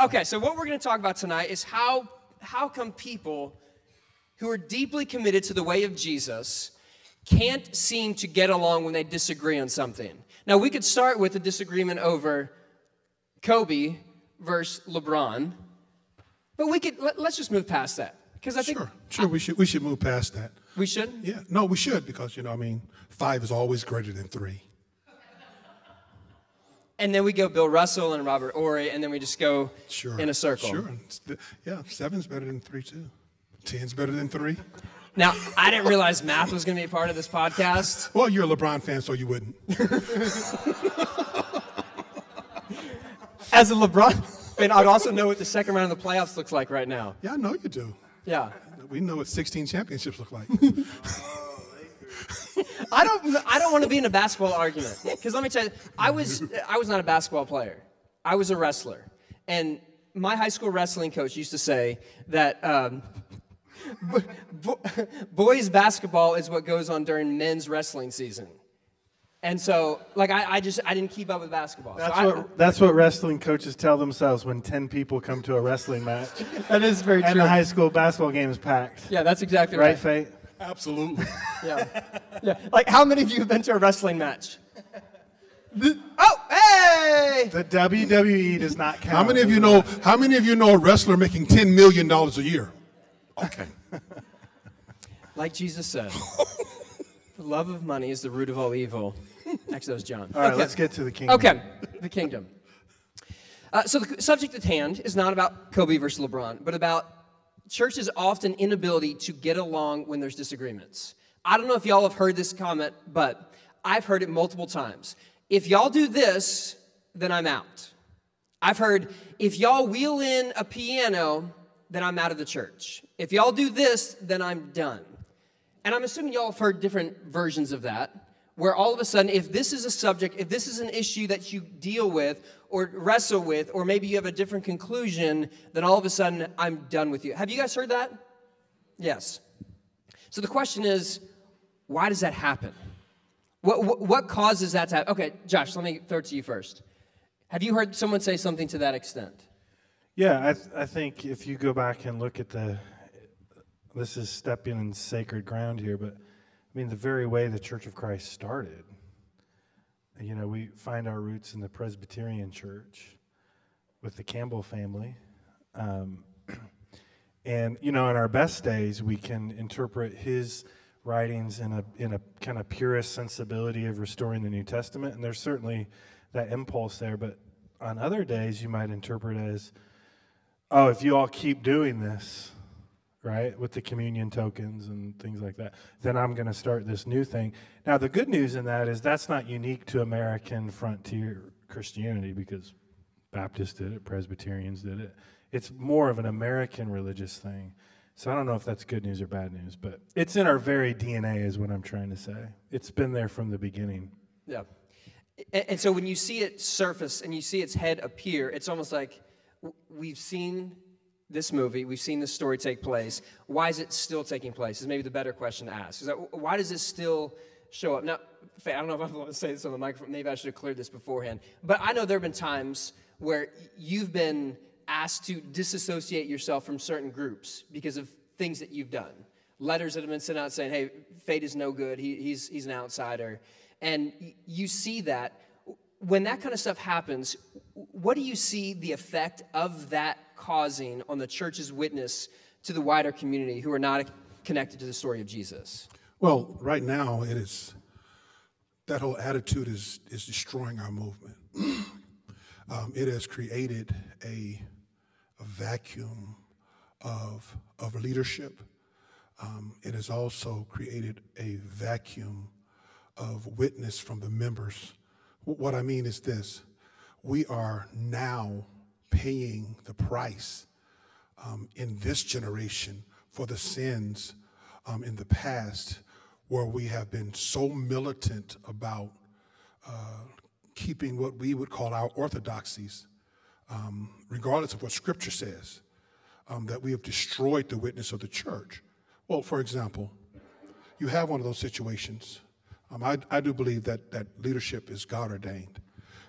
Okay, so what we're going to talk about tonight is how how come people who are deeply committed to the way of Jesus can't seem to get along when they disagree on something. Now, we could start with a disagreement over Kobe versus LeBron, but we could let, us just move past that because I think Sure, sure. we should we should move past that. we should. Yeah, no, we should because you know, I mean, five is always greater than three. And then we go Bill Russell and Robert Horry, and then we just go Sure. in a circle. Sure. Yeah, seven's better than three too. Ten's better than three. Now, I didn't realize math was going to be a part of this podcast. Well, you're a LeBron fan, so you wouldn't. As a LeBron fan, I'd also know what the second round of the playoffs looks like right now. Yeah, I know you do. Yeah. We know what 16 championships look like. I don't. I don't want to be in a basketball argument because let me tell you, I was. I was not a basketball player. I was a wrestler, and my high school wrestling coach used to say that um, bo- bo- boys basketball is what goes on during men's wrestling season. And so, like, I, I just I didn't keep up with basketball. So That's I- what that's what wrestling coaches tell themselves when ten people come to a wrestling match that is very and true. the high school basketball game is packed. yeah, that's exactly Right, right. Fate? Absolutely. Yeah. yeah. Like, how many of you have been to a wrestling match? The- oh, hey! The WWE does not count. How many of you know? How many of you know a wrestler making 10 million dollars a year? Okay. Like Jesus said, the love of money is the root of all evil. Actually, that was John. All right, okay. let's get to the kingdom. Okay, the kingdom. Uh, so the subject at hand is not about Kobe versus LeBron, but about churches' often inability to get along when there's disagreements. I don't know if y'all have heard this comment, but I've heard it multiple times. If y'all do this, then I'm out. I've heard if y'all wheel in a piano, then I'm out of the church. If y'all do this, then I'm done. And I'm assuming y'all have heard different versions of that, where all of a sudden, if this is a subject, if this is an issue that you deal with or wrestle with, or maybe you have a different conclusion, then all of a sudden, I'm done with you. Have you guys heard that? Yes. So the question is, why does that happen? What, what, what causes that to happen? Okay, Josh, let me throw it to you first. Have you heard someone say something to that extent? Yeah, I, th- I think if you go back and look at the, this is stepping in sacred ground here, but mean, the very way the Church of Christ started, you know, we find our roots in the Presbyterian Church with the Campbell family. Um, and, you know, in our best days, we can interpret his writings in a, in a kind of purist sensibility of restoring the New Testament. And there's certainly that impulse there. But on other days, you might interpret as, oh, if you all keep doing this, right, with the communion tokens and things like that, then I'm going to start this new thing. Now, the good news in that is that's not unique to American frontier Christianity because Baptists did it, Presbyterians did it. It's more of an American religious thing. So I don't know if that's good news or bad news, but it's in our very DNA, is what I'm trying to say. It's been there from the beginning. Yeah. And, so when you see it surface and you see its head appear, it's almost like we've seen this movie, we've seen this story take place. Why is it still taking place? Is maybe the better question to ask. Is that, why does this still show up? Now, I don't know if I'm going to say this on the microphone. Maybe I should have cleared this beforehand. But I know there have been times where you've been asked to disassociate yourself from certain groups because of things that you've done. Letters that have been sent out saying, hey, Fate is no good, he, he's, he's an outsider. And you see that. When that kind of stuff happens, what do you see the effect of that causing on the church's witness to the wider community who are not connected to the story of Jesus? Well, right now it is that whole attitude is is destroying our movement. um, it has created a, a vacuum of of leadership. Um, it has also created a vacuum of witness from the members. What I mean is this: we are now paying the price um, in this generation for the sins um, in the past where we have been so militant about uh, keeping what we would call our orthodoxies, um, regardless of what Scripture says, um, that we have destroyed the witness of the church. Well, for example, you have one of those situations. Um, I, I do believe that, that leadership is God ordained.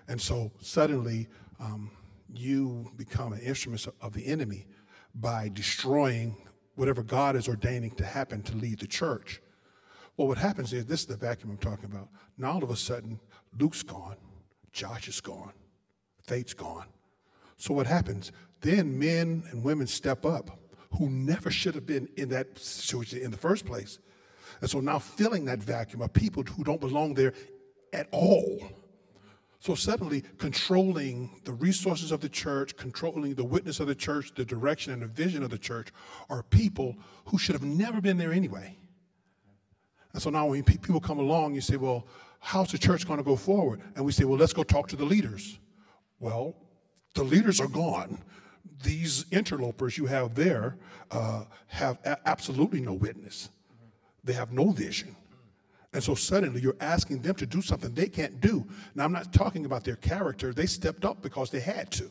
And so suddenly, um, you become an instrument of the enemy by destroying whatever God is ordaining to happen to lead the church. Well, what happens is this is the vacuum I'm talking about. Now all of a sudden, Luke's gone, Josh is gone, Faith's gone. So what happens? Then men and women step up who never should have been in that situation in the first place. And so now filling that vacuum are people who don't belong there at all. So suddenly, controlling the resources of the church, controlling the witness of the church, the direction and the vision of the church are people who should have never been there anyway. And so now when people come along, you say, well, how's the church going to go forward? And we say, well, let's go talk to the leaders. Well, the leaders are gone. These interlopers you have there uh, have a- absolutely no witness. They have no vision. And so suddenly you're asking them to do something they can't do. Now, I'm not talking about their character. They stepped up because they had to.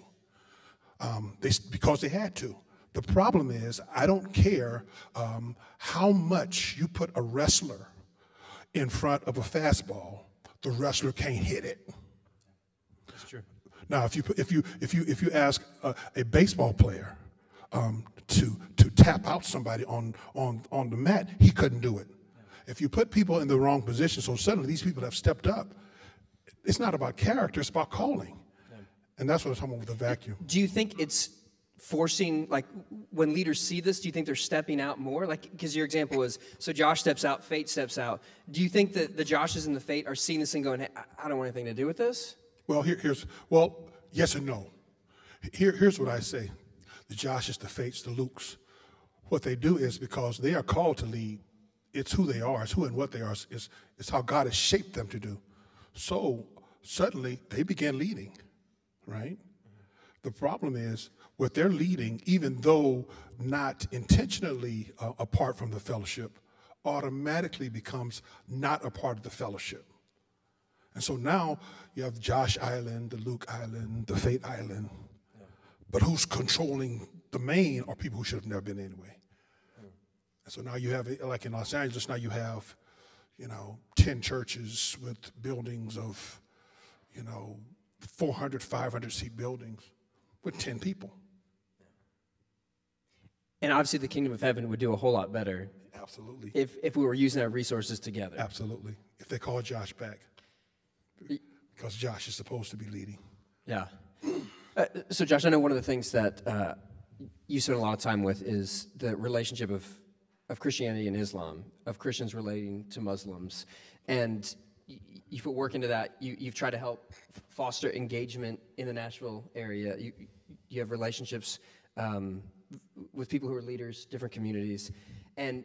Um, they, because they had to. The problem is, I don't care um, how much you put a wrestler in front of a fastball, the wrestler can't hit it. That's true. Now, if you if you if you if you ask a, a baseball player um, to to tap out somebody on on on the mat, he couldn't do it. If you put people in the wrong position, so suddenly these people have stepped up. It's not about character; it's about calling, and that's what I'm talking about with the vacuum. Do you think it's forcing like when leaders see this do you think they're stepping out more like because your example was so josh steps out fate steps out do you think that the joshes and the fate are seeing this and going hey, i don't want anything to do with this Well, here, here's well, yes and no. Here, here's what I say: the Joshes, the Fates, the Lukes. What they do is because they are called to lead. It's who they are. It's who and what they are. It's, it's how God has shaped them to do. So suddenly they began leading, right? The problem is what they're leading, even though not intentionally uh, apart from the fellowship, automatically becomes not a part of the fellowship. And so now you have Josh Island, the Luke Island, the Fate Island. But who's controlling the main are people who should have never been anyway. And so now you have, like in Los Angeles, now you have, you know, 10 churches with buildings of, you know, 400, 500 seat buildings with 10 people. and obviously the kingdom of heaven would do a whole lot better Absolutely. if if we were using our resources together Absolutely. If they call Josh back. Because Josh is supposed to be leading. Yeah. Uh, so, Josh, I know one of the things that uh, you spend a lot of time with is the relationship of, of Christianity and Islam, of Christians relating to Muslims. And you put work into that. You, you've tried to help foster engagement in the Nashville area. You, you have relationships um, with people who are leaders, different communities. And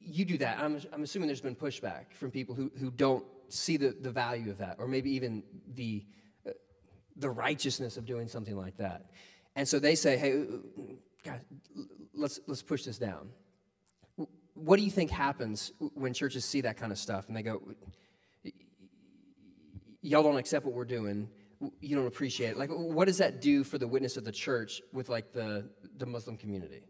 you do that. I'm, I'm assuming there's been pushback from people who, who don't see the, the value of that, or maybe even the, uh, the righteousness of doing something like that. And so they say, hey, God, let's, let's push this down. What do you think happens when churches see that kind of stuff and they go, y'all don't accept what we're doing, you don't appreciate it? Like, what does that do for the witness of the church with like the, the Muslim community?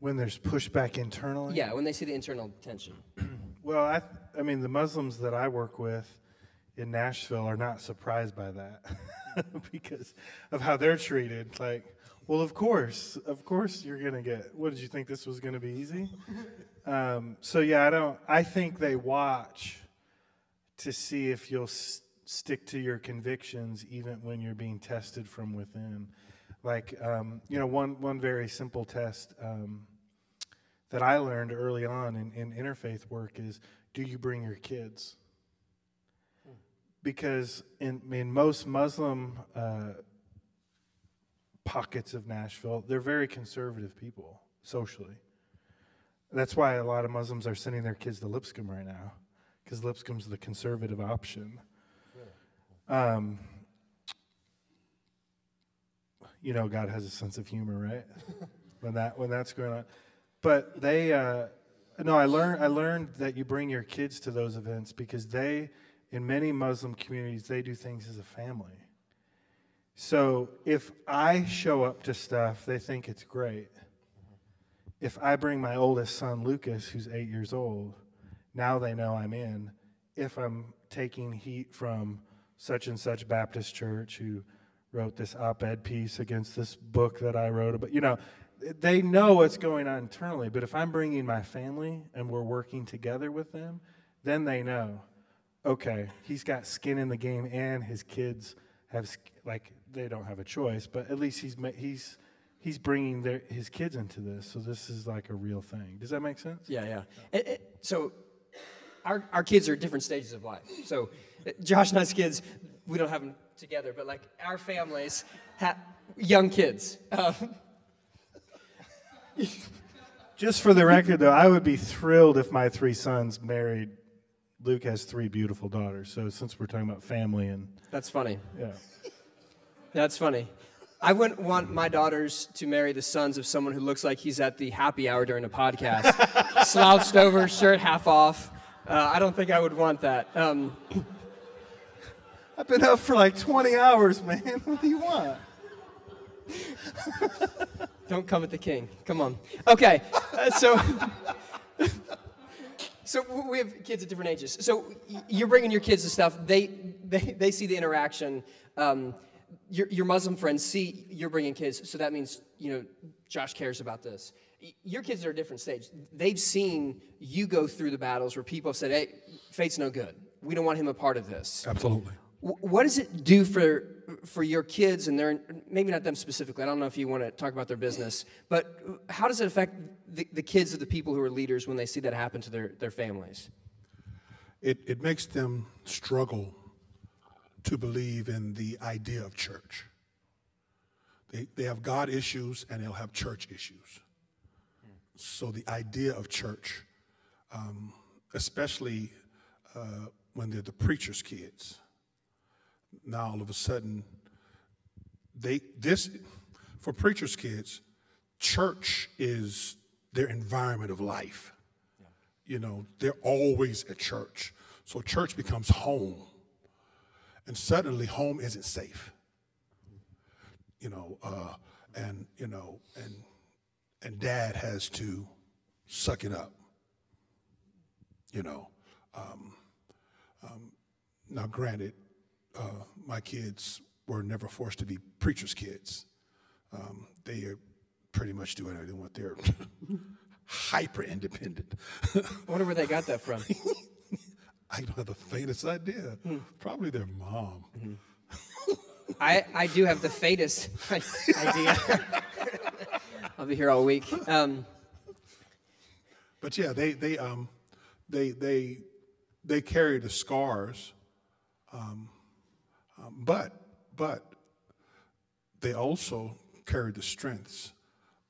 When there's pushback internally? Yeah, when they see the internal tension. Well, I, I mean, the Muslims that I work with in Nashville are not surprised by that because of how they're treated. Like, well, of course, of course, you're gonna get. What did you think this was gonna be easy? Um, so yeah, I don't. I think they watch to see if you'll s- stick to your convictions even when you're being tested from within. Like, um, you know, one one very simple test. Um, that I learned early on in, in interfaith work is do you bring your kids? Because in, in most Muslim uh, pockets of Nashville, they're very conservative people socially. That's why a lot of Muslims are sending their kids to Lipscomb right now, because Lipscomb's the conservative option. Um, you know, God has a sense of humor, right? when that when that's going on but they uh, no i learned i learned that you bring your kids to those events because they in many muslim communities they do things as a family so if i show up to stuff they think it's great if i bring my oldest son lucas who's eight years old now they know i'm in if i'm taking heat from such and such baptist church who wrote this op-ed piece against this book that I wrote. But you know, they know what's going on internally. But if I'm bringing my family and we're working together with them, then they know, okay, he's got skin in the game, and his kids have like they don't have a choice, but at least he's he's he's bringing their, his kids into this. So this is like a real thing. Does that make sense? Yeah, yeah. And, and, so our our kids are at different stages of life. So eh, Josh and I's kids, we don't have them together, but like our families have young kids. Um, Just for the record, though, I would be thrilled if my three sons married. Luke has three beautiful daughters. So since we're talking about family and that's funny. Yeah, that's funny. I wouldn't want my daughters to marry the sons of someone who looks like he's at the happy hour during a podcast, slouched over, shirt half off. Uh, I don't think I would want that. Um, I've been up for like 20 hours, man. What do you want? Don't come at the king. Come on. Okay, uh, so so we have kids at different ages. So you're bringing your kids to stuff. They they they see the interaction. Um, your your Muslim friends see you're bringing kids, so that means you know Josh cares about this. Your kids are a different stage. They've seen you go through the battles where people have said, "Hey, Faith's no good. We don't want him a part of this." Absolutely what does it do for for your kids and their maybe not them specifically i don't know if you want to talk about their business but how does it affect the, the kids of the people who are leaders when they see that happen to their, their families it, it makes them struggle to believe in the idea of church. They, they have god issues and they'll have church issues. So the idea of church um, especially uh, when they're the preacher's kids now all of a sudden they this for preachers kids church is their environment of life. You know they're always at church. So church becomes home and suddenly home isn't safe you know uh, and you know and and dad has to suck it up you know um, um, now granted uh, my kids were never forced to be preachers' kids. Um, they pretty much do anything what they're hyper independent. I wonder where they got that from. I don't have the faintest idea. Hmm. Probably their mom. Mm-hmm. I, I do have the faintest idea. I'll be here all week. Um, but yeah, they they um, they they they carry the scars um, um, but, but they also carry the strengths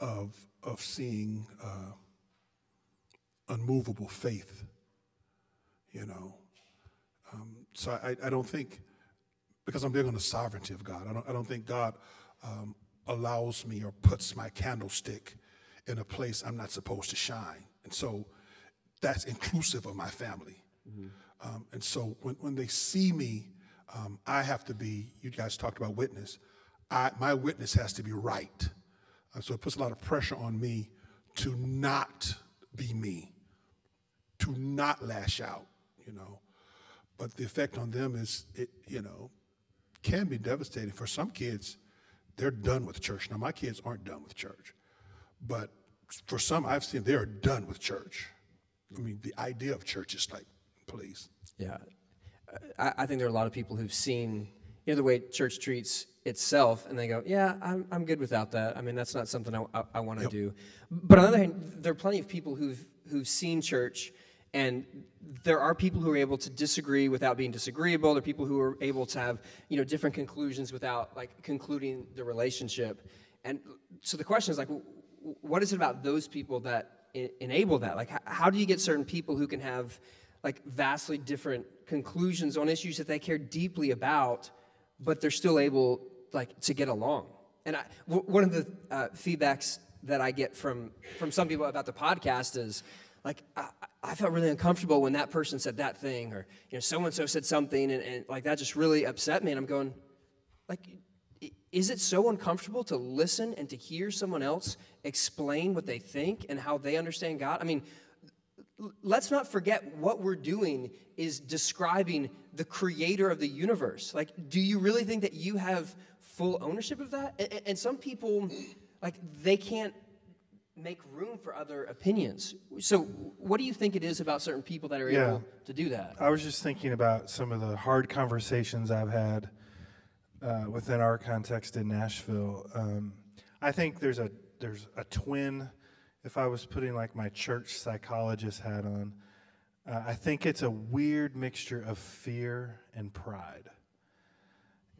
of, of seeing uh, unmovable faith, you know. Um, so I, I don't think, because I'm big on the sovereignty of God, I don't, I don't think God um, allows me or puts my candlestick in a place I'm not supposed to shine. And so that's inclusive of my family. Mm-hmm. Um, and so when, when they see me um, I have to be, you guys talked about witness. I, my witness has to be right. Uh, so it puts a lot of pressure on me to not be me, to not lash out, you know. But the effect on them is, it, you know, can be devastating. For some kids, they're done with church. Now, my kids aren't done with church, but for some I've seen, they are done with church. I mean, the idea of church is like, please. Yeah. I, I think there are a lot of people who've seen you know the way church treats itself and they go yeah i'm, I'm good without that i mean that's not something i, I, I want to yep. do but on the other hand there are plenty of people who've who've seen church and there are people who are able to disagree without being disagreeable. There are people who are able to have you know different conclusions without like concluding the relationship. And so the question is like what is it about those people that enable that? Like how do you get certain people who can have like vastly different conclusions on issues that they care deeply about, but they're still able like to get along. And I, w- one of the uh, feedbacks that I get from from some people about the podcast is like I, I, felt really uncomfortable when that person said that thing, or you know, so and so said something, and, and like that just really upset me. And I'm going, like, is it so uncomfortable to listen and to hear someone else explain what they think and how they understand God? I mean, let's not forget what we're doing is describing the creator of the universe. Like, do you really think that you have full ownership of that. And, and some people, like, they can't make room for other opinions. So, what do you think it is about certain people that are Yeah. able to do that? I was just thinking about some of the hard conversations I've had uh, within our context in Nashville. Um, I think there's a there's a twin. If I was putting like my church psychologist hat on, uh, I think it's a weird mixture of fear and pride.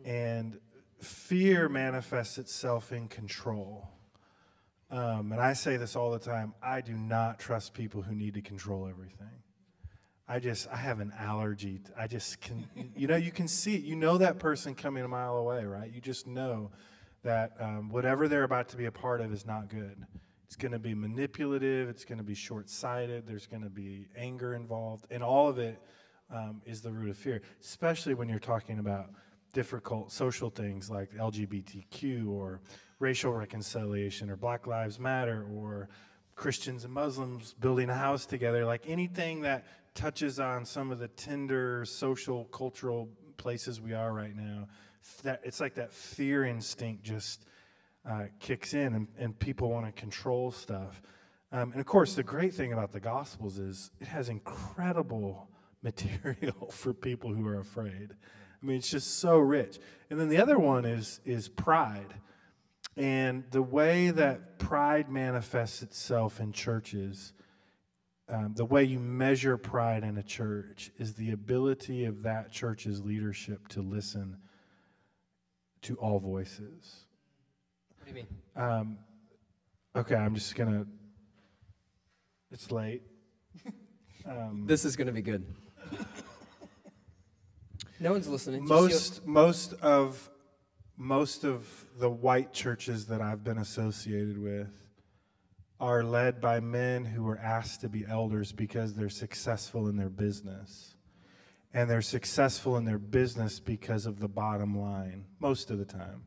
And fear manifests itself in control. Um, and I say this all the time I do not trust people who need to control everything. I just, I have an allergy. I just can, you know, you can see it. You know that person coming a mile away, right? You just know that um, whatever they're about to be a part of is not good. It's going to be manipulative. It's going to be short sighted. There's going to be anger involved. And all of it um, is the root of fear, especially when you're talking about difficult social things like LGBTQ or racial reconciliation or Black Lives Matter or Christians and Muslims building a house together, like anything that touches on some of the tender social, cultural places we are right now. That it's like that fear instinct just uh, kicks in, and, and people want to control stuff. Um, and of course, the great thing about the Gospels is it has incredible material for people who are afraid. I mean, it's just so rich. And then the other one is is pride. And the way that pride manifests itself in churches, um, the way you measure pride in a church is the ability of that church's leadership to listen to all voices. What do you mean? Um, okay, I'm just gonna. It's late. Um, This is going to be good. no one's listening. Just most most of most of the white churches that I've been associated with are led by men who are asked to be elders because they're successful in their business. And they're successful in their business because of the bottom line most of the time.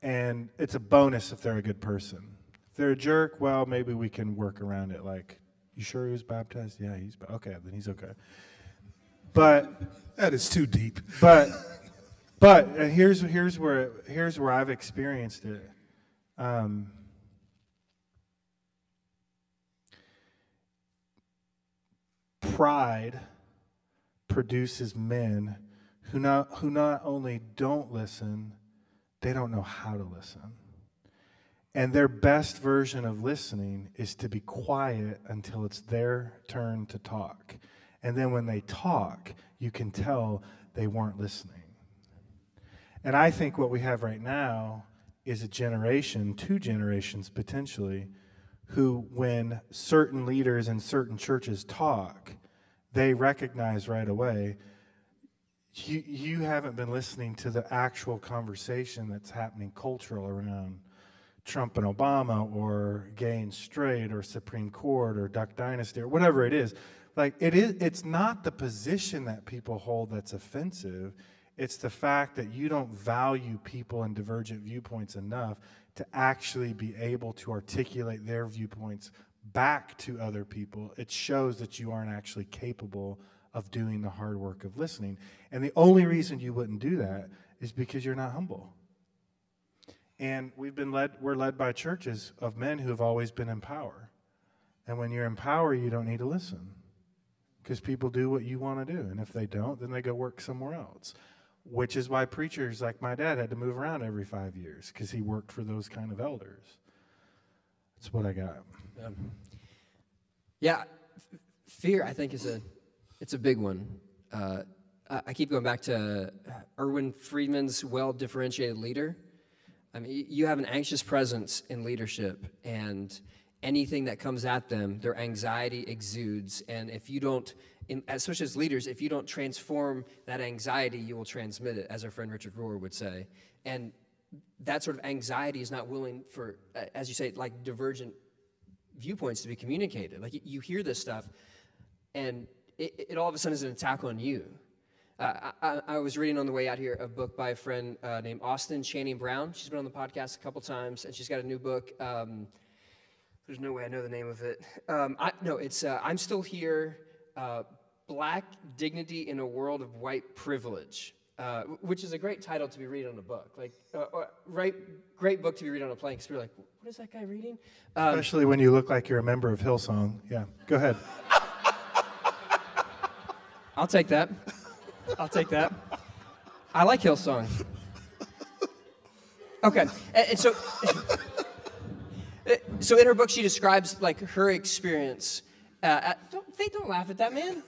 And it's a bonus if they're a good person. If they're a jerk, well, maybe we can work around it. Like, you sure he was baptized? Yeah, he's okay. Then he's okay. But That is too deep. but but uh, here's here's where here's where I've experienced it. Um, pride produces men who not who not only don't listen, they don't know how to listen. And their best version of listening is to be quiet until it's their turn to talk. And then when they talk, you can tell they weren't listening. And I think what we have right now is a generation, two generations potentially, who, when certain leaders in certain churches talk, they recognize right away you, you haven't been listening to the actual conversation that's happening cultural around Trump and Obama or gay and straight or Supreme Court or Duck Dynasty or whatever it is. Like it is it's not the position that people hold that's offensive. It's the fact that you don't value people and divergent viewpoints enough to actually be able to articulate their viewpoints back to other people. It shows that you aren't actually capable of doing the hard work of listening. And the only reason you wouldn't do that is because you're not humble. And we've been led, we're led by churches of men who have always been in power. And when you're in power, you don't need to listen because people do what you want to do. And if they don't, then they go work somewhere else. Which is why preachers like my dad had to move around every five years because he worked for those kind of elders. That's what I got. Um, yeah, fear I think is a it's a big one. Uh, I keep going back to Edwin Friedman's well differentiated leader. I mean, you have an anxious presence in leadership, and anything that comes at them, their anxiety exudes. And if you don't, in, especially as leaders, if you don't transform that anxiety, you will transmit it, as our friend Richard Rohr would say. And that sort of anxiety is not willing for, as you say, like divergent viewpoints to be communicated. Like you, hear this stuff, and it, it all of a sudden is an attack on you. Uh, I, I- I was reading on the way out here a book by a friend uh, named Austin Channing Brown. She's been on the podcast a couple times, and she's got a new book. Um, there's no way I know the name of it. Um, I, no, it's uh, I'm Still Here uh, Black Dignity in a World of White Privilege. uh, which is a great title to be read on a book. Like, uh, right, great book to be read on a plane because we're like, what is that guy reading? Um, Especially when you look like you're a member of Hillsong. Yeah, go ahead. I'll take that. I'll take that. I like Hillsong. Okay, and, and so, so in her book, she describes like her experience. Uh, at, don't, Faith, don't laugh at that, man.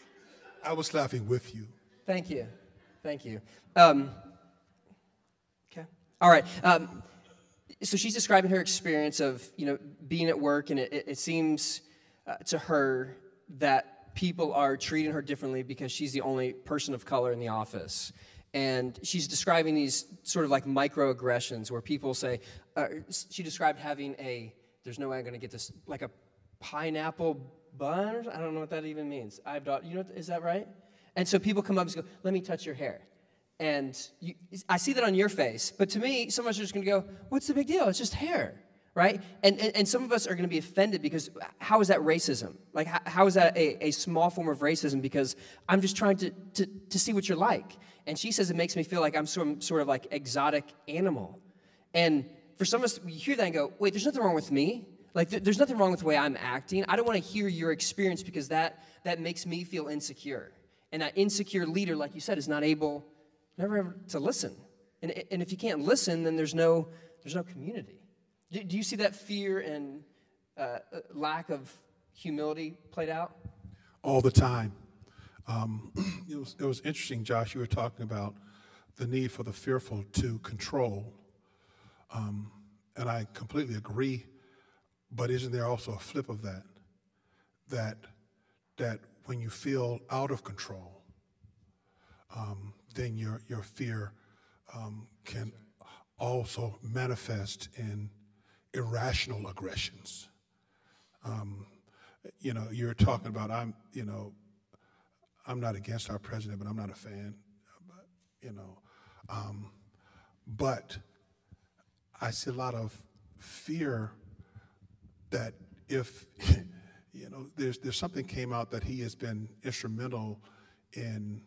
I was laughing with you. Thank you, thank you. Um, okay, all right. Um, so she's describing her experience of you know being at work, and it, it seems uh, to her that people are treating her differently because she's the only person of color in the office. And she's describing these sort of like microaggressions where people say, uh, she described having a, there's no way I'm going to get this, like a pineapple bun. I don't know what that even means. I've, done you know, is that right? And so people come up and go, let me touch your hair. And you, I see that on your face. But to me, some of us are just going to go, what's the big deal? It's just hair right? And, and, and, some of us are going to be offended because how is that racism? Like, how, how is that a, a small form of racism? Because I'm just trying to, to, to see what you're like. And she says it makes me feel like I'm some sort of like exotic animal. And for some of us, we hear that and go, wait, there's nothing wrong with me. Like, th- there's nothing wrong with the way I'm acting. I don't want to hear your experience because that, that makes me feel insecure. And that insecure leader, like you said, is not able, never ever to listen. And, and if you can't listen, then there's no, there's no community. Do, do you see that fear and uh, uh, lack of humility played out? All the time. Um, it, was, it was interesting, Josh, you were talking about the need for the fearful to control. Um, and I completely agree. But isn't there also a flip of that? That, that when you feel out of control, um, then your, your fear um, can also manifest in irrational aggressions. Um, you know, you're talking about I'm, you know, I'm not against our president, but I'm not a fan. But, you know, um, but I see a lot of fear that if you know, there's there's something came out that he has been instrumental in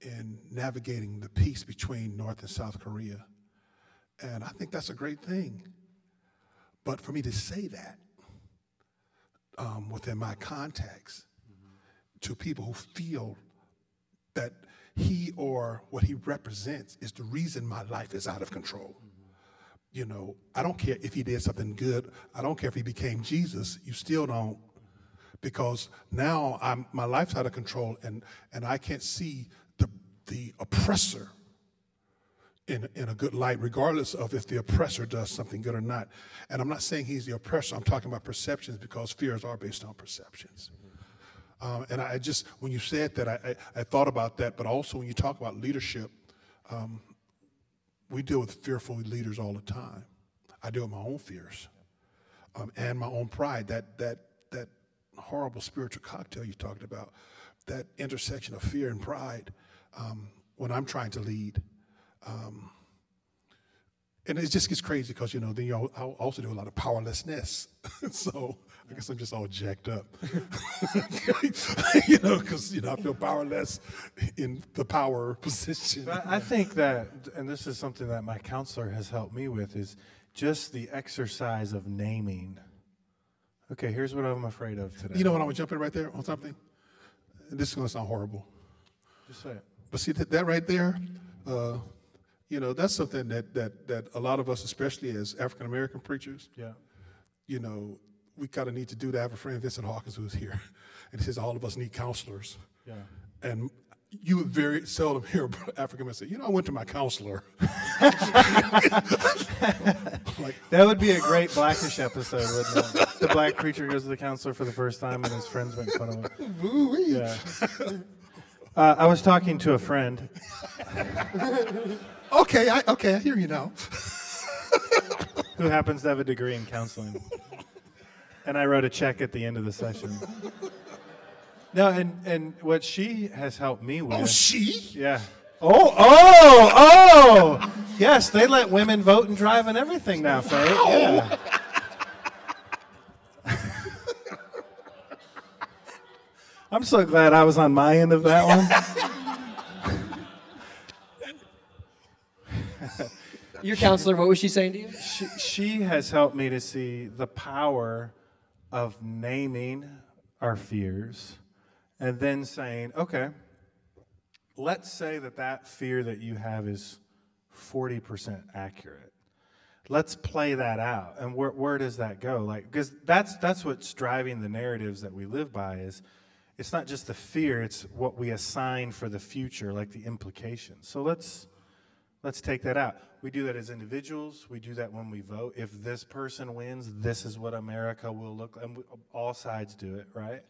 in navigating the peace between North and South Korea, and I think that's a great thing. But for me to say that um, within my context mm-hmm. to people who feel that he or what he represents is the reason my life is out of control. Mm-hmm. You know, I don't care if he did something good. I don't care if he became Jesus. You still don't, because now I'm my life's out of control, and and I can't see the the oppressor in, in a good light, regardless of if the oppressor does something good or not. And I'm not saying he's the oppressor, I'm talking about perceptions because fears are based on perceptions. Um, and I just, when you said that, I, I, I, thought about that, but also when you talk about leadership, um, we deal with fearful leaders all the time. I deal with my own fears um, and my own pride, that, that, that horrible spiritual cocktail you talked about, that intersection of fear and pride um, when I'm trying to lead. Um, and it just gets crazy because, you know, then you also do a lot of powerlessness. so I guess I'm just all jacked up. you know, because, you know, I feel powerless in the power position. But I think that, and this is something that my counselor has helped me with, is just the exercise of naming. Okay, here's what I'm afraid of today. You know what? I'm to jump in right there on something. This is going to sound horrible. Just say it. But see, that, that right there, uh, you know, that's something that, that, that a lot of us, especially as African American preachers, yeah. you know, we kind of need to do that. I have a friend, Vincent Hawkins, who's here, and he says all of us need counselors. Yeah. And you would very seldom hear African American say, you know, I went to my counselor. like, that would be a great Blackish episode, wouldn't it? The black preacher goes to the counselor for the first time and his friends make fun of him. Yeah. Uh, I was talking to a friend. Okay, I, okay, I hear you now. who happens to have a degree in counseling. And I wrote a check at the end of the session. No, and, and what she has helped me oh, with. Oh, she? Yeah. Oh, oh, oh! Yes, they let women vote and drive and everything now, Faye. Yeah. I'm so glad I was on my end of that one. Your counselor, what was she saying to you? she, she has helped me to see the power of naming our fears and then saying, okay, let's say that that fear that you have is 40% accurate. Let's play that out. And where, where does that go? Like, because that's, that's what's driving the narratives that we live by is it's not just the fear, it's what we assign for the future, like the implications. So let's, Let's take that out. We do that as individuals. We do that when we vote. If this person wins, this is what America will look like. And we, all sides do it, right?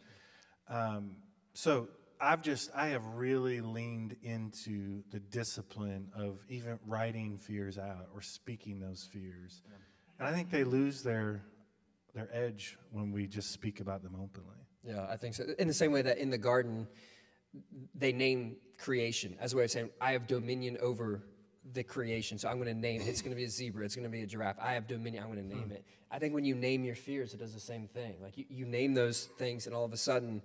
Um, so I've just, I have really leaned into the discipline of even writing fears out or speaking those fears. And I think they lose their, their edge when we just speak about them openly. Yeah, I think so. In the same way that in the garden, they name creation as a way of saying, I have dominion over the creation. So I'm going to name it. It's going to be a zebra. It's going to be a giraffe. I have dominion. I'm going to name hmm. it. I think when you name your fears, it does the same thing. Like you, you name those things, and all of a sudden,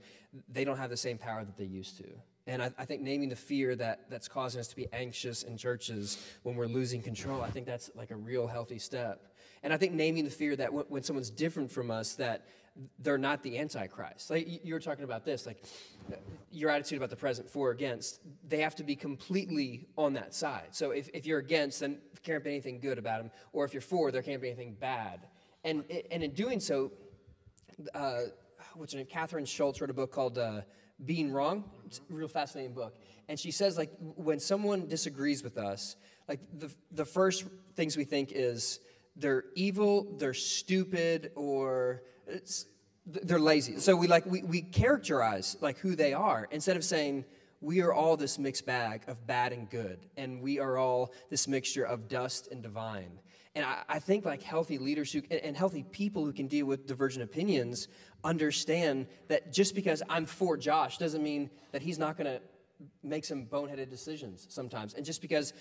they don't have the same power that they used to. And I, I think naming the fear that, that's causing us to be anxious in churches when we're losing control, I think that's like a real healthy step. And I think naming the fear that when, when someone's different from us, that they're not the antichrist. Like you were talking about this, like your attitude about the present for or against, they have to be completely on that side. So if, if you're against, then there can't be anything good about them. Or if you're for, there can't be anything bad. And, and in doing so, uh, what's her name? Kathryn Schulz wrote a book called uh, Being Wrong. It's a real fascinating book. And she says, like, when someone disagrees with us, like, the, the first things we think is they're evil, they're stupid, or they're lazy. So we like we, we characterize like who they are instead of saying we are all this mixed bag of bad and good, and we are all this mixture of dust and divine. And I, I think like healthy leaders who, and healthy people who can deal with divergent opinions understand that just because I'm for Josh doesn't mean that he's not going to make some boneheaded decisions sometimes. And just because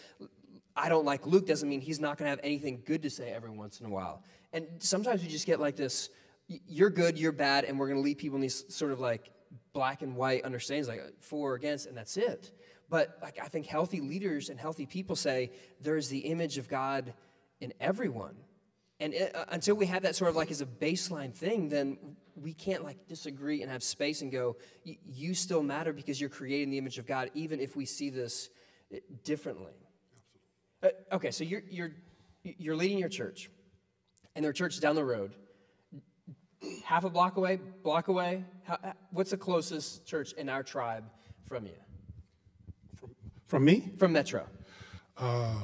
I don't like Luke doesn't mean he's not going to have anything good to say every once in a while. And sometimes we just get like this you're good, you're bad, and we're going to leave people in these sort of like black and white understandings, like for or against, and that's it. But like I think healthy leaders and healthy people say there's the image of God in everyone. And it, uh, until we have that sort of like as a baseline thing, then we can't like disagree and have space and go, you still matter because you're creating the image of God, even if we see this uh, differently. Uh, okay, so you're, you're, you're leading your church, and there are churches down the road half a block away, block away? How, what's the closest church in our tribe from you? From, from me? From Metro. Uh,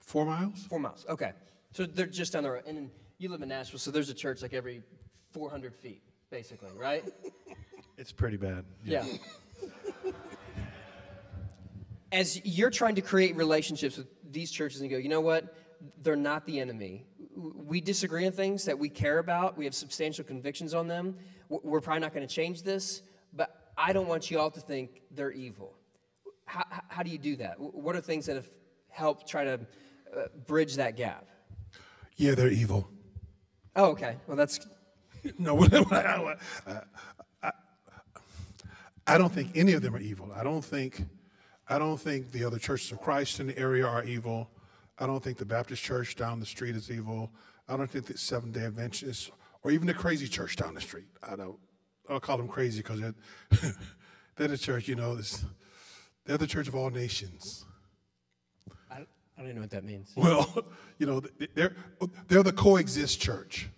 four miles? Four miles. Okay. So they're just down the road. And you live in Nashville, so there's a church like every 400 feet, basically, right? It's pretty bad. yeah. yeah. As you're trying to create relationships with these churches and go, you know what? They're not the enemy we disagree on things that we care about. We have substantial convictions on them. We're probably not going to change this, but I don't want you all to think they're evil. How, how do you do that? What are things that have helped try to uh, bridge that gap? Yeah, they're evil. Oh, okay. Well, that's. no, I, I, I don't think any of them are evil. I don't think, I don't think the other churches of Christ in the area are evil. I don't think the Baptist church down the street is evil. I don't think the Seventh day Adventists or even the crazy church down the street. I don't, I'll call them crazy because they're, they're the church, you know, they're the church of all nations. I, I don't even know what that means. Well, you know, they're, they're the coexist church.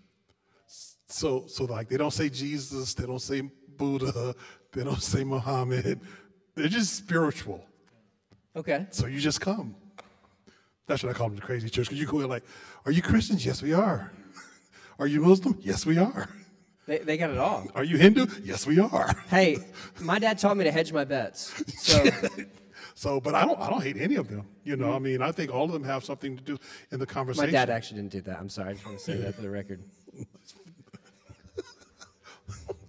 So, so like they don't say Jesus, they don't say Buddha, they don't say Muhammad. They're just spiritual. Okay. So you just come. That's what I call them the crazy church because you go in like, Are you Christians? Yes, we are. Are you Muslim? Yes, we are. They, they got it all. Are you Hindu? Yes, we are. Hey, my dad taught me to hedge my bets. So, so but I don't I don't hate any of them. You know, I mean, I think all of them have something to do in the conversation. My dad actually didn't do that. I'm sorry. I just want to say that for the record.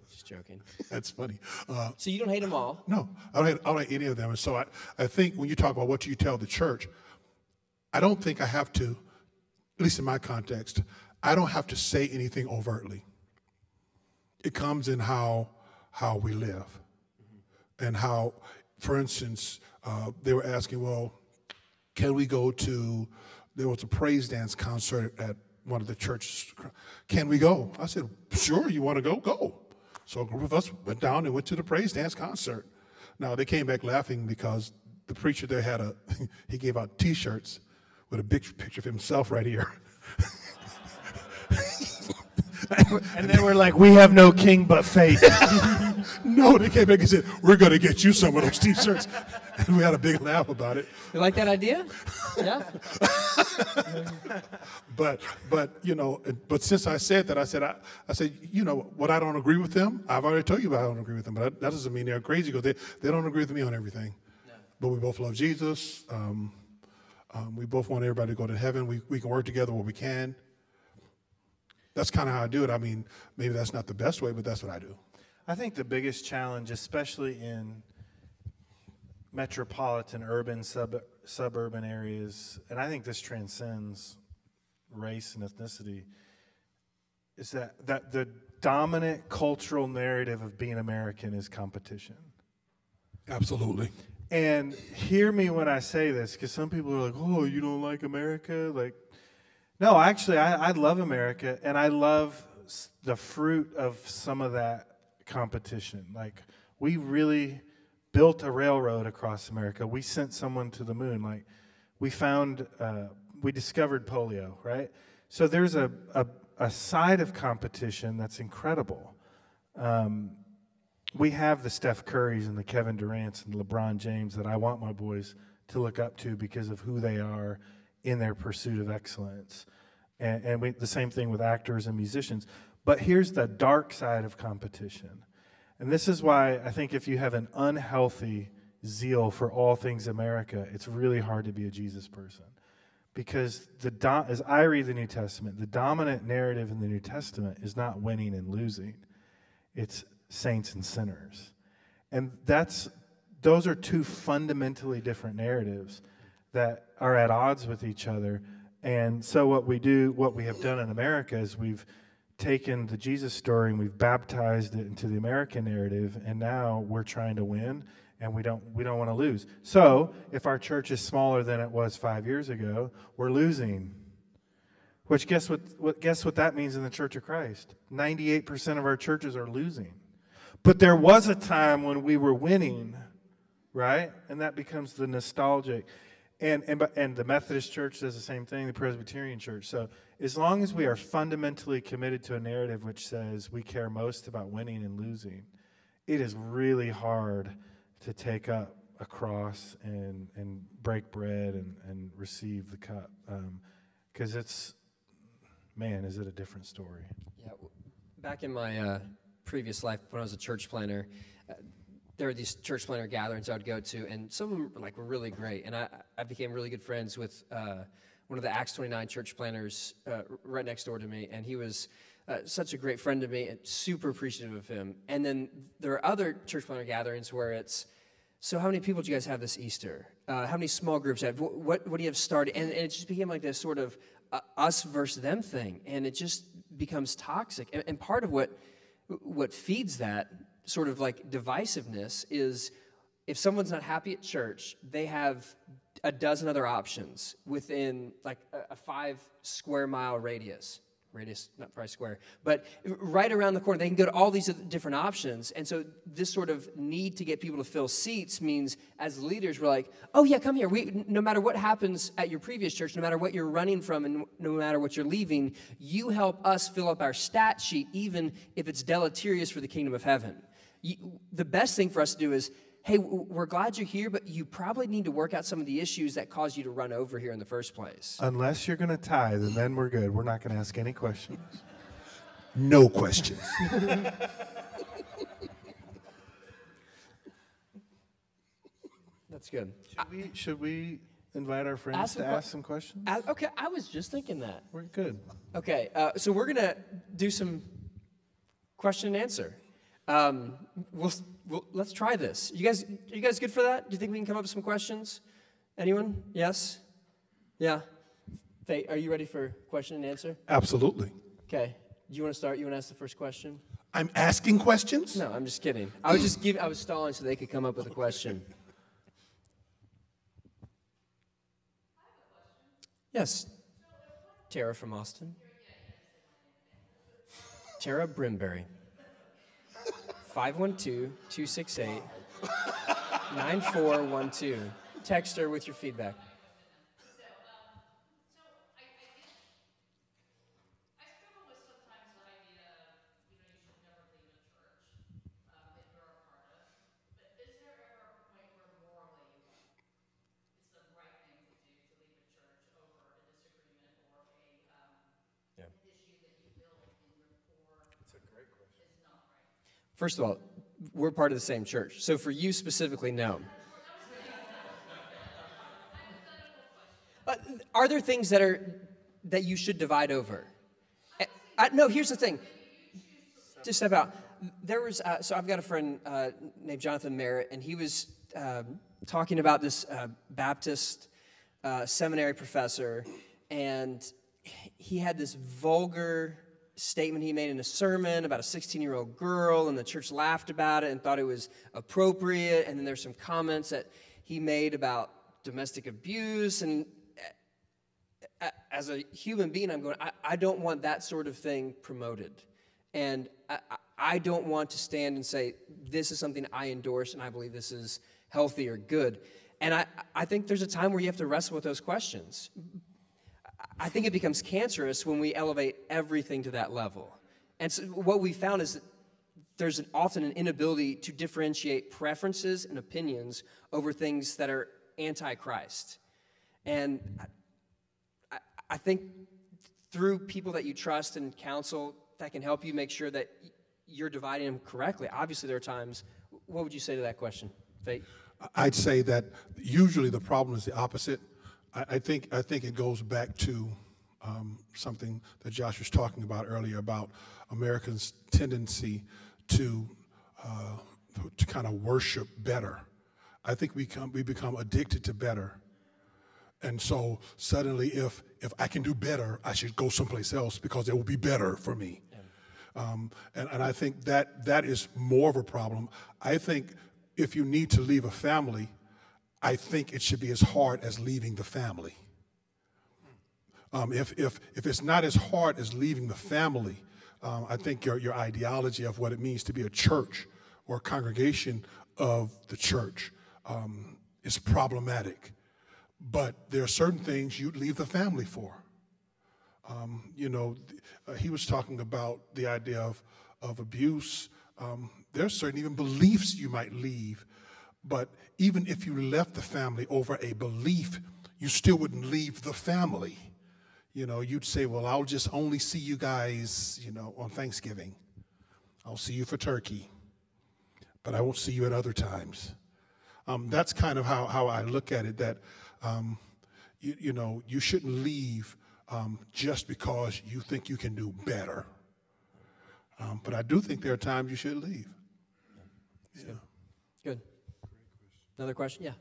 just joking. That's funny. Uh, so you don't hate them all? No, I don't hate, I don't hate any of them. And so I, I think when you talk about what you tell the church, I don't think I have to, at least in my context, I don't have to say anything overtly. It comes in how how we live, and how, for instance, uh, they were asking, well, Can we go to, there was a praise dance concert at one of the churches. Can we go? I said, sure, you want to go? Go. So a group of us went down and went to the praise dance concert. Now they came back laughing because the preacher there had a, he gave out t shirts with a big picture of himself right here. and they were like, "We have no king but faith." no, they came back and said, "We're going to get you some of those T-shirts," and we had a big laugh about it. You like that idea? Yeah. but but you know, but since I said that, I said I, I said you know what I don't agree with them. I've already told you about I don't agree with them, but that doesn't mean they're crazy because they they don't agree with me on everything. No. But we both love Jesus. Um, um, we both want everybody to go to heaven. We we can work together where we can that's kind of how I do it. I mean, maybe that's not the best way, but that's what I do. I think the biggest challenge, especially in metropolitan, urban, sub, suburban areas, and I think this transcends race and ethnicity, is that, that the dominant cultural narrative of being American is competition. Absolutely. And hear me when I say this, because some people are like, oh, you don't like America? Like, no, actually, I, I love America, and I love the fruit of some of that competition. Like, we really built a railroad across America. We sent someone to the moon. Like, we found, uh, we discovered polio, right? So there's a, a, a side of competition that's incredible. Um, we have the Steph Currys and the Kevin Durant's and LeBron James that I want my boys to look up to because of who they are in their pursuit of excellence. And, and we, the same thing with actors and musicians. But here's the dark side of competition. And this is why I think if you have an unhealthy zeal for all things America, it's really hard to be a Jesus person. Because the do- as I read the New Testament, the dominant narrative in the New Testament is not winning and losing. It's saints and sinners. And that's those are two fundamentally different narratives that are at odds with each other. And so, what we do, what we have done in America is we've taken the Jesus story and we've baptized it into the American narrative, and now we're trying to win, and we don't we don't want to lose. So, if our church is smaller than it was five years ago, we're losing. Which guess what, what guess what that means in the Church of Christ? Ninety-eight percent of our churches are losing. But there was a time when we were winning, right? And that becomes the nostalgic. And, and, and the Methodist Church does the same thing, the Presbyterian Church. So, as long as we are fundamentally committed to a narrative which says we care most about winning and losing, it is really hard to take up a cross and, and break bread and, and receive the cup. Because um, it's, man, is it a different story. Yeah. Back in my uh, previous life, when I was a church planter, uh, there were these church planter gatherings I would go to, and some of them like were really great. And I, I became really good friends with uh, one of the Acts 29 church planters uh, right next door to me, and he was uh, such a great friend to me and super appreciative of him. And then there are other church planter gatherings where it's, so how many people do you guys have this Easter? Uh, how many small groups have? What, what do you have started? And, and it just became like this sort of uh, us versus them thing, and it just becomes toxic. And, and part of what what feeds that sort of like divisiveness is if someone's not happy at church, they have a dozen other options within like a, five square mile radius radius, not probably square, but right around the corner. They can go to all these different options. And so, this sort of need to get people to fill seats means as leaders, we're like, oh, yeah, come here. We, no matter what happens at your previous church, no matter what you're running from, and no matter what you're leaving, you help us fill up our stat sheet, even if it's deleterious for the kingdom of heaven. You, the best thing for us to do is hey, we're glad you're here, but you probably need to work out some of the issues that caused you to run over here in the first place. Unless you're going to tithe, and then we're good. We're not going to ask any questions. No questions. That's good. Should we, should we invite our friends ask to ask some questions? okay, I was just thinking that. We're good. Okay, uh, so we're going to do some question and answer. Um, we'll, we'll, let's try this. You guys, are you guys good for that? Do you think we can come up with some questions? Anyone? Yes? Yeah? Faye, are you ready for question and answer? Absolutely. Okay. Do you want to start? You want to ask the first question? I'm asking questions? No, I'm just kidding. I was just giving, I was stalling so they could come up with a question. Yes. Tara from Austin. Tara Brimberry. 512 268 9412. Text her with your feedback. First of all, we're part of the same church. So for you specifically, no. Uh, are there things that are that you should divide over? I, I, no, here's the thing. Just step out. There was uh, so I've got a friend uh, named Jonathan Merritt, and he was um, talking about this uh, Baptist uh, seminary professor, and he had this vulgar statement he made in a sermon about a 16 year old girl, and the church laughed about it and thought it was appropriate. And then there's some comments that he made about domestic abuse. And uh, uh, as a human being, I'm going, I, I don't want that sort of thing promoted. And I, I don't want to stand and say, this is something I endorse and I believe this is healthy or good. And I, I think there's a time where you have to wrestle with those questions. I think it becomes cancerous when we elevate everything to that level. And so what we found is that there's an, often an inability to differentiate preferences and opinions over things that are anti-Christ. And I, I think through people that you trust and counsel that can help you make sure that you're dividing them correctly. Obviously, there are times. What would you say to that question, Fate? I'd say that usually the problem is the opposite I, I think I think it goes back to um, something that Josh was talking about earlier about Americans' tendency to uh, to kind of worship better. I think we come we become addicted to better. And so suddenly, if if I can do better, I should go someplace else because it will be better for me. Um, and, and I think that that is more of a problem. I think if you need to leave a family, I think it should be as hard as leaving the family. Um, if, if, if it's not as hard as leaving the family, um, I think your, your ideology of what it means to be a church or a congregation of the church um, is problematic. But there are certain things you'd leave the family for. Um, you know, uh, he was talking about the idea of, of abuse. Um, there are certain even beliefs you might leave but even if you left the family over a belief, you still wouldn't leave the family. You know, you'd say, well, I'll just only see you guys, you know, on Thanksgiving. I'll see you for turkey, but I won't see you at other times. Um, that's kind of how, how I look at it that, um, you, you, know, you shouldn't leave um, just because you think you can do better. Um, but I do think there are times you should leave. Yeah. Another question? Yeah.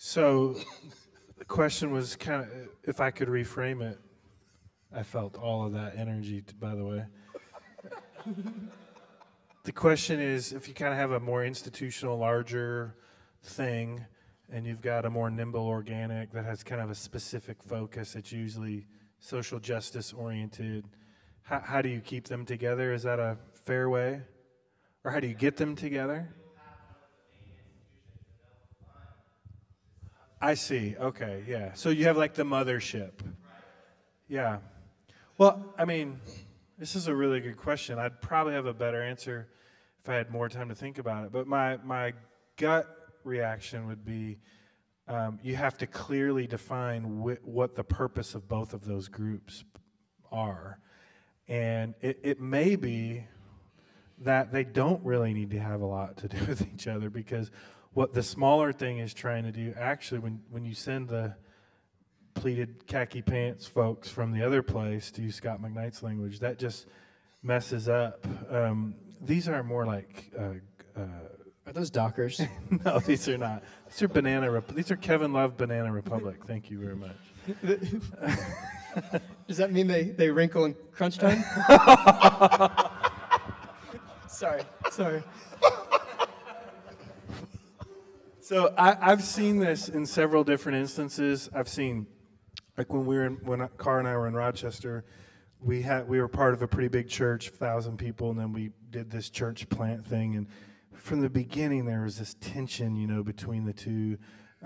So the question was kind of if I could reframe it. I felt all of that energy, by the way. the question is if you kind of have a more institutional, larger thing, and you've got a more nimble organic that has kind of a specific focus, it's usually social justice oriented. How, how do you keep them together? Is that a fair way? Or how do you get them together? I see. Okay, yeah. So you have like the mothership. Yeah. Well, I mean, this is a really good question. I'd probably have a better answer if I had more time to think about it. But my my gut reaction would be um, you have to clearly define wh- what the purpose of both of those groups are. And it, it may be that they don't really need to have a lot to do with each other because what the smaller thing is trying to do, actually, when, when you send the pleated khaki pants folks from the other place to use Scot McKnight's language, that just messes up. Um, these are more like. Uh, uh, Are those Dockers? no, these are not. These are banana. Rep- these are Kevin Love Banana Republic. Thank you very much. Does that mean they, they wrinkle in crunch time? sorry, sorry. So I, I've seen this in several different instances. I've seen, like when we were in, when Carr and I were in Rochester, we had we were part of a pretty big church, thousand people, and then we did this church plant thing. And from the beginning, there was this tension, you know, between the two.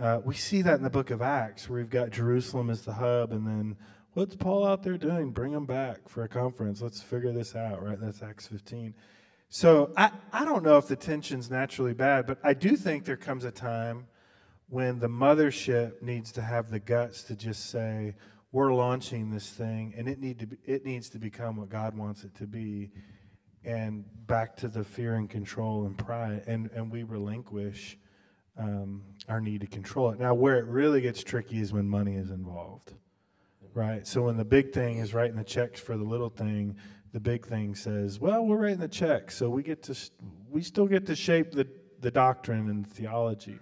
Uh, we see that in the Book of Acts, where we've got Jerusalem as the hub, and then what's Paul out there doing? Bring him back for a conference. Let's figure this out, right? That's Acts 15. So I, I don't know if the tension's naturally bad, but I do think there comes a time when the mothership needs to have the guts to just say, we're launching this thing and it need to be, it needs to become what God wants it to be and back to the fear and control and pride and, and we relinquish um, our need to control it. Now where it really gets tricky is when money is involved. Right? So when the big thing is writing the checks for the little thing, the big thing says, well, we're writing the check, so we get to, we still get to shape the, the doctrine and theology.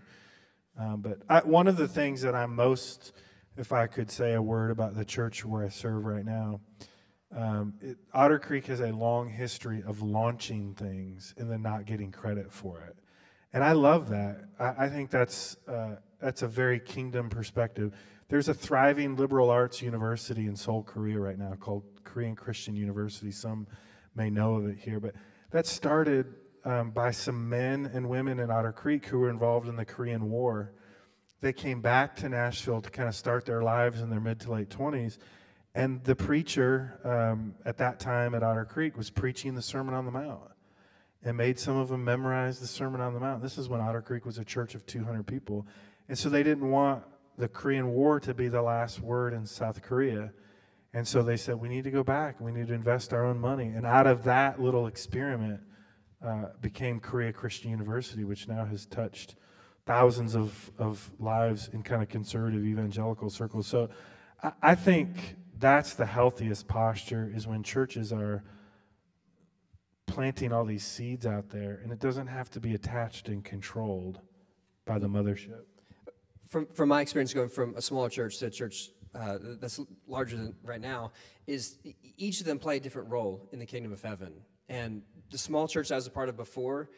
Um, but I, one of the things that I'm most, if I could say a word about the church where I serve right now, um, it, Otter Creek has a long history of launching things and then not getting credit for it. And I love that. I, I think that's, uh, that's a very kingdom perspective. There's a thriving liberal arts university in Seoul, Korea right now called Korean Christian University. Some may know of it here, but that started um, by some men and women in Otter Creek who were involved in the Korean War. They came back to Nashville to kind of start their lives in their mid to late 20s. And the preacher um, at that time at Otter Creek was preaching the Sermon on the Mount and made some of them memorize the Sermon on the Mount. This is when Otter Creek was a church of 200 people. And so they didn't want the Korean War to be the last word in South Korea. And so they said, we need to go back. We need to invest our own money. And out of that little experiment uh, became Korea Christian University, which now has touched thousands of, of lives in kind of conservative evangelical circles. So I, I think that's the healthiest posture is when churches are planting all these seeds out there and it doesn't have to be attached and controlled by the mothership from, from my experience going from a smaller church to a church uh, that's larger than right now, is each of them play a different role in the kingdom of heaven. And the small church I was a part of before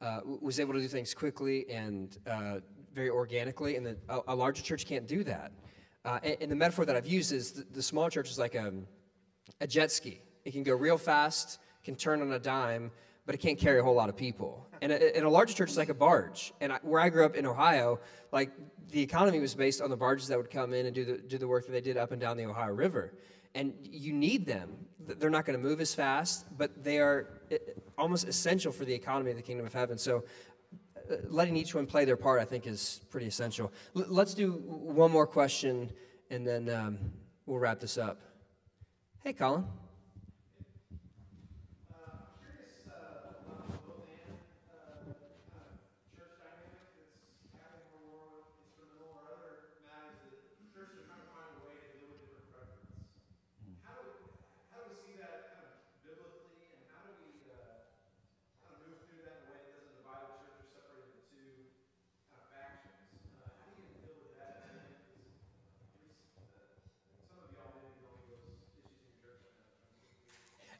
uh, was able to do things quickly and uh, very organically, and the, a, a, larger church can't do that. Uh, and, and, the metaphor that I've used is the, the small church is like a, a jet ski. It can go real fast, can turn on a dime, but it can't carry a whole lot of people. And a, and a larger church is like a barge. And I, where I grew up in Ohio, like the economy was based on the barges that would come in and do the, do the work that they did up and down the Ohio River. And you need them. They're not going to move as fast, but they are almost essential for the economy of the kingdom of heaven. So uh, letting each one play their part, I think, is pretty essential. L- let's do one more question, and then um, we'll wrap this up. Hey, Colin.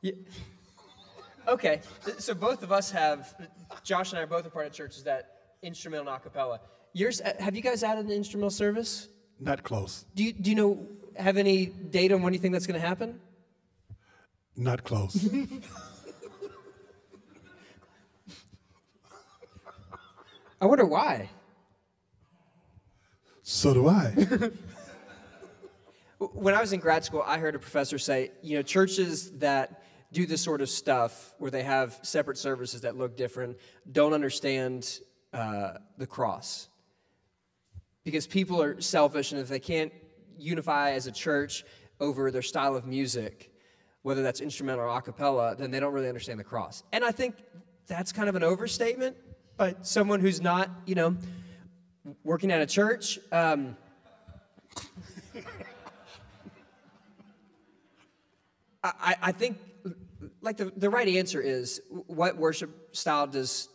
Yeah. Okay, so both of us have, Josh and I are both a part of churches that instrumental and acapella. Yours, uh, have you guys added an instrumental service? Not close. Do you, do you know, have any data on when you think that's going to happen? Not close. I wonder why. So do I. when I was in grad school, I heard a professor say, you know, churches that do this sort of stuff where they have separate services that look different don't understand uh, the cross. because people are selfish, and if they can't unify as a church over their style of music, whether that's instrumental or a cappella, then they don't really understand the cross. And I think that's kind of an overstatement by someone who's not, you know, working at a church. Um, I, I think, like, the, the right answer is what worship style does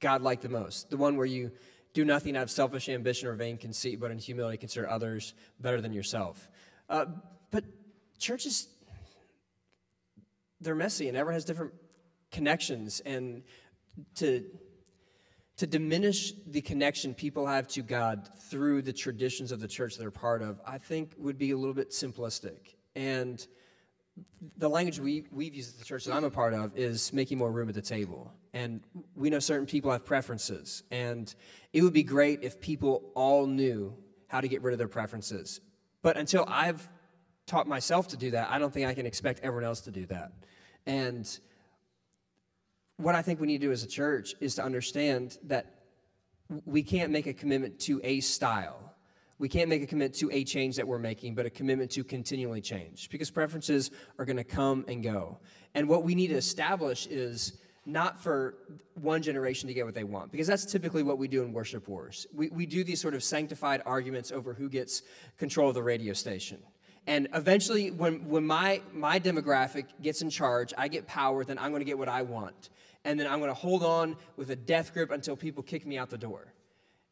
God like the most? The one where you do nothing out of selfish ambition or vain conceit, but in humility consider others better than yourself. Uh, but churches, they're messy and everyone has different connections. And to, to diminish the connection people have to God through the traditions of the church they're part of, I think would be a little bit simplistic. And the language we, we've used at the church that I'm a part of is making more room at the table. And we know certain people have preferences. And it would be great if people all knew how to get rid of their preferences. But until I've taught myself to do that, I don't think I can expect everyone else to do that. And what I think we need to do as a church is to understand that we can't make a commitment to a style. We can't make a commitment to a change that we're making, but a commitment to continually change because preferences are going to come and go. And what we need to establish is not for one generation to get what they want, because that's typically what we do in worship wars. We, we do these sort of sanctified arguments over who gets control of the radio station. And eventually, when, when my, my demographic gets in charge, I get power, then I'm going to get what I want and then I'm going to hold on with a death grip until people kick me out the door.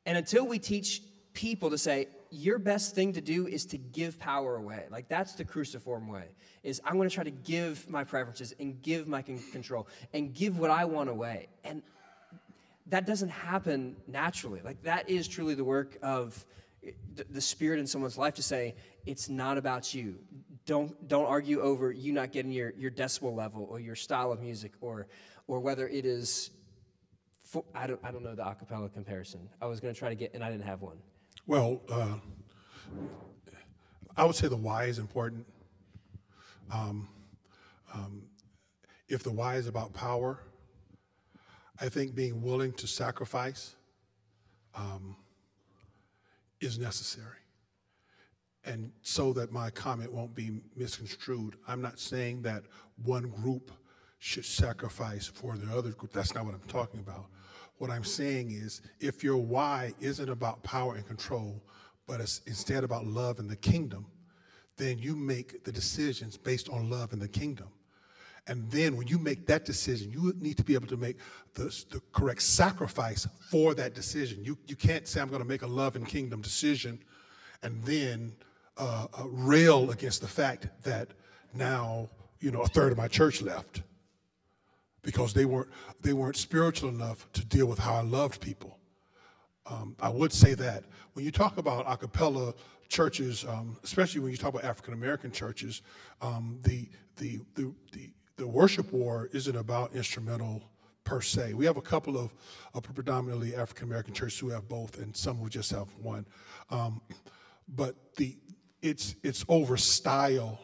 And until we teach people to say, your best thing to do is to give power away. Like that's the cruciform way. Is I'm going to try to give my preferences and give my control and give what I want away. And that doesn't happen naturally. Like that is truly the work of eh, the spirit in someone's life to say it's not about you don't don't argue over you not getting your your decibel level or your style of music or or whether it is, I, don't, I don't know the acapella comparison. I was going to try to get, and I didn't have one. Well, uh, I would say the why is important. Um, um, if the why is about power, I think being willing to sacrifice um, is necessary. And so that my comment won't be misconstrued, I'm not saying that one group should sacrifice for the other group. That's not what I'm talking about. What I'm saying is if your why isn't about power and control, but it's instead about love and the kingdom, then you make the decisions based on love and the kingdom. And then when you make that decision, you need to be able to make the, the correct sacrifice for that decision. You, you can't say, I'm going to make a love and kingdom decision and then uh, uh, rail against the fact that now, you know, a third of my church left because they weren't they weren't spiritual enough to deal with how I loved people. Um, I would say that when you talk about a cappella churches, um, especially when you talk about African American churches, um, the, the, the the the worship war isn't about instrumental per se. We have a couple of, of predominantly African American churches who have both, and some who just have one. Um, but the it's it's over style.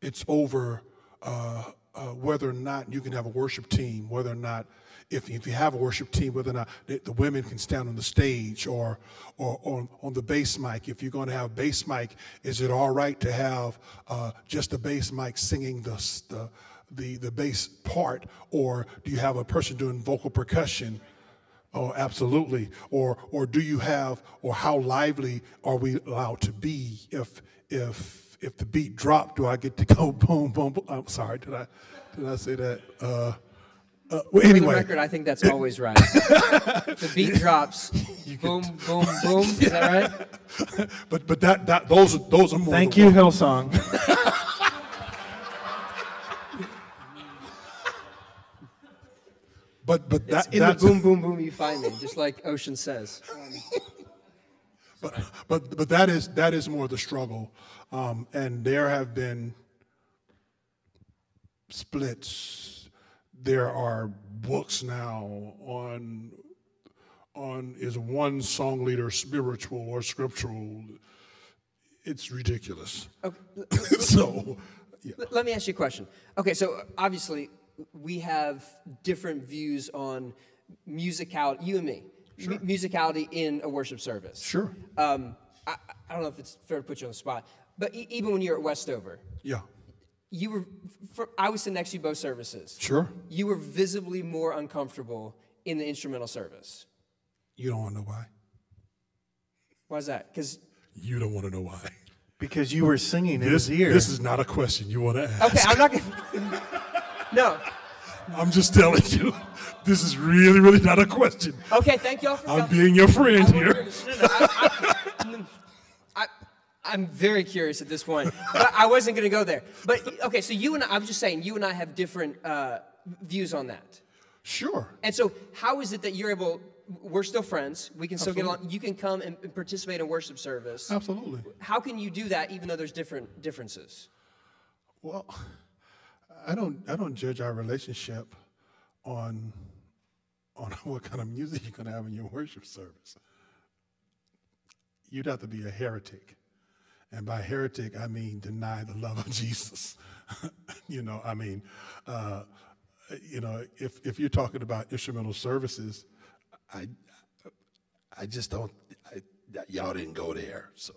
It's over. Uh, uh, whether or not you can have a worship team, whether or not if, if you have a worship team, whether or not the, the women can stand on the stage or, or on, on the bass mic. If you're going to have bass mic, is it all right to have uh, just a bass mic singing the, the, the, the bass part? Or do you have a person doing vocal percussion? Oh, absolutely. Or, or do you have, or how lively are we allowed to be if, if, if the beat dropped, do I get to go boom, boom, boom? I'm sorry, did I, did I say that? Uh, uh, well, anyway. For the record, I think that's always right. the beat drops, boom, boom, boom. Is that right? but but that, that those are those are more. Thank you, Hillsong. but but that it's in the boom boom boom you find me, just like Ocean says. But but but that is that is more the struggle um, and there have been splits. There are books now on on is one song leader spiritual or scriptural. It's ridiculous. Okay. so, yeah. let me ask you a question. Okay, so obviously we have different views on musicality. You and me mu- musicality in a worship service. Sure. Um, I, I don't know if it's fair to put you on the spot, but e- even when you're at Westover, Yeah. you were. For, I was sitting next to you both services. Sure. You were visibly more uncomfortable in the instrumental service. You don't want to know why. Why is that? Because You don't want to know why. Because you were singing in This, his ear. this is not a question you want to ask. okay, I'm not gonna. no. I'm just telling you. This is really, really not a question. Okay, thank y'all for I'm coming. being your friend here. won't- no, no, I, I, I, am very curious at this point, but I wasn't going to go there. But okay, so you and I, I'm just saying, you and I have different uh, views on that. Sure. And so, how is it that you're able? We're still friends. We can still get along. You can come and and participate in worship service. Absolutely. How can you do that, even though there's different differences? Well, I don't I don't judge our relationship on on what kind of music you're going to have in your worship service. You'd have to be a heretic. And by heretic, I mean deny the love of Jesus. you know, I mean, uh, you know, if, if you're talking about instrumental services, I, I just don't, I, y'all didn't go there. So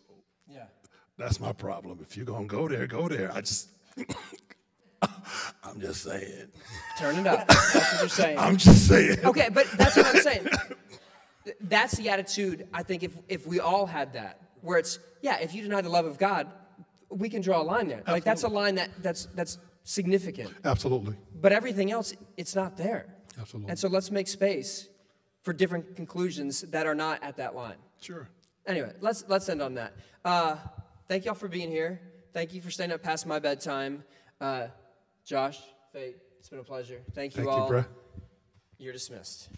Yeah. that's my problem. If you're going to go there, go there. I just, I'm just saying. Turn it up. That's what you're saying. I'm just saying. Okay, but that's what I'm saying. That's the attitude, I think, if, if we all had that, where it's, yeah, if you deny the love of God, we can draw a line there. Like, that's a line that, that's, that's significant. Absolutely. But everything else, it's not there. Absolutely. And so let's make space for different conclusions that are not at that line. Sure. Anyway, let's, let's end on that. Uh, thank y'all for being here. Thank you for staying up past my bedtime. Uh, Josh, Fate, it's been a pleasure. Thank you Thank all. you. You're dismissed.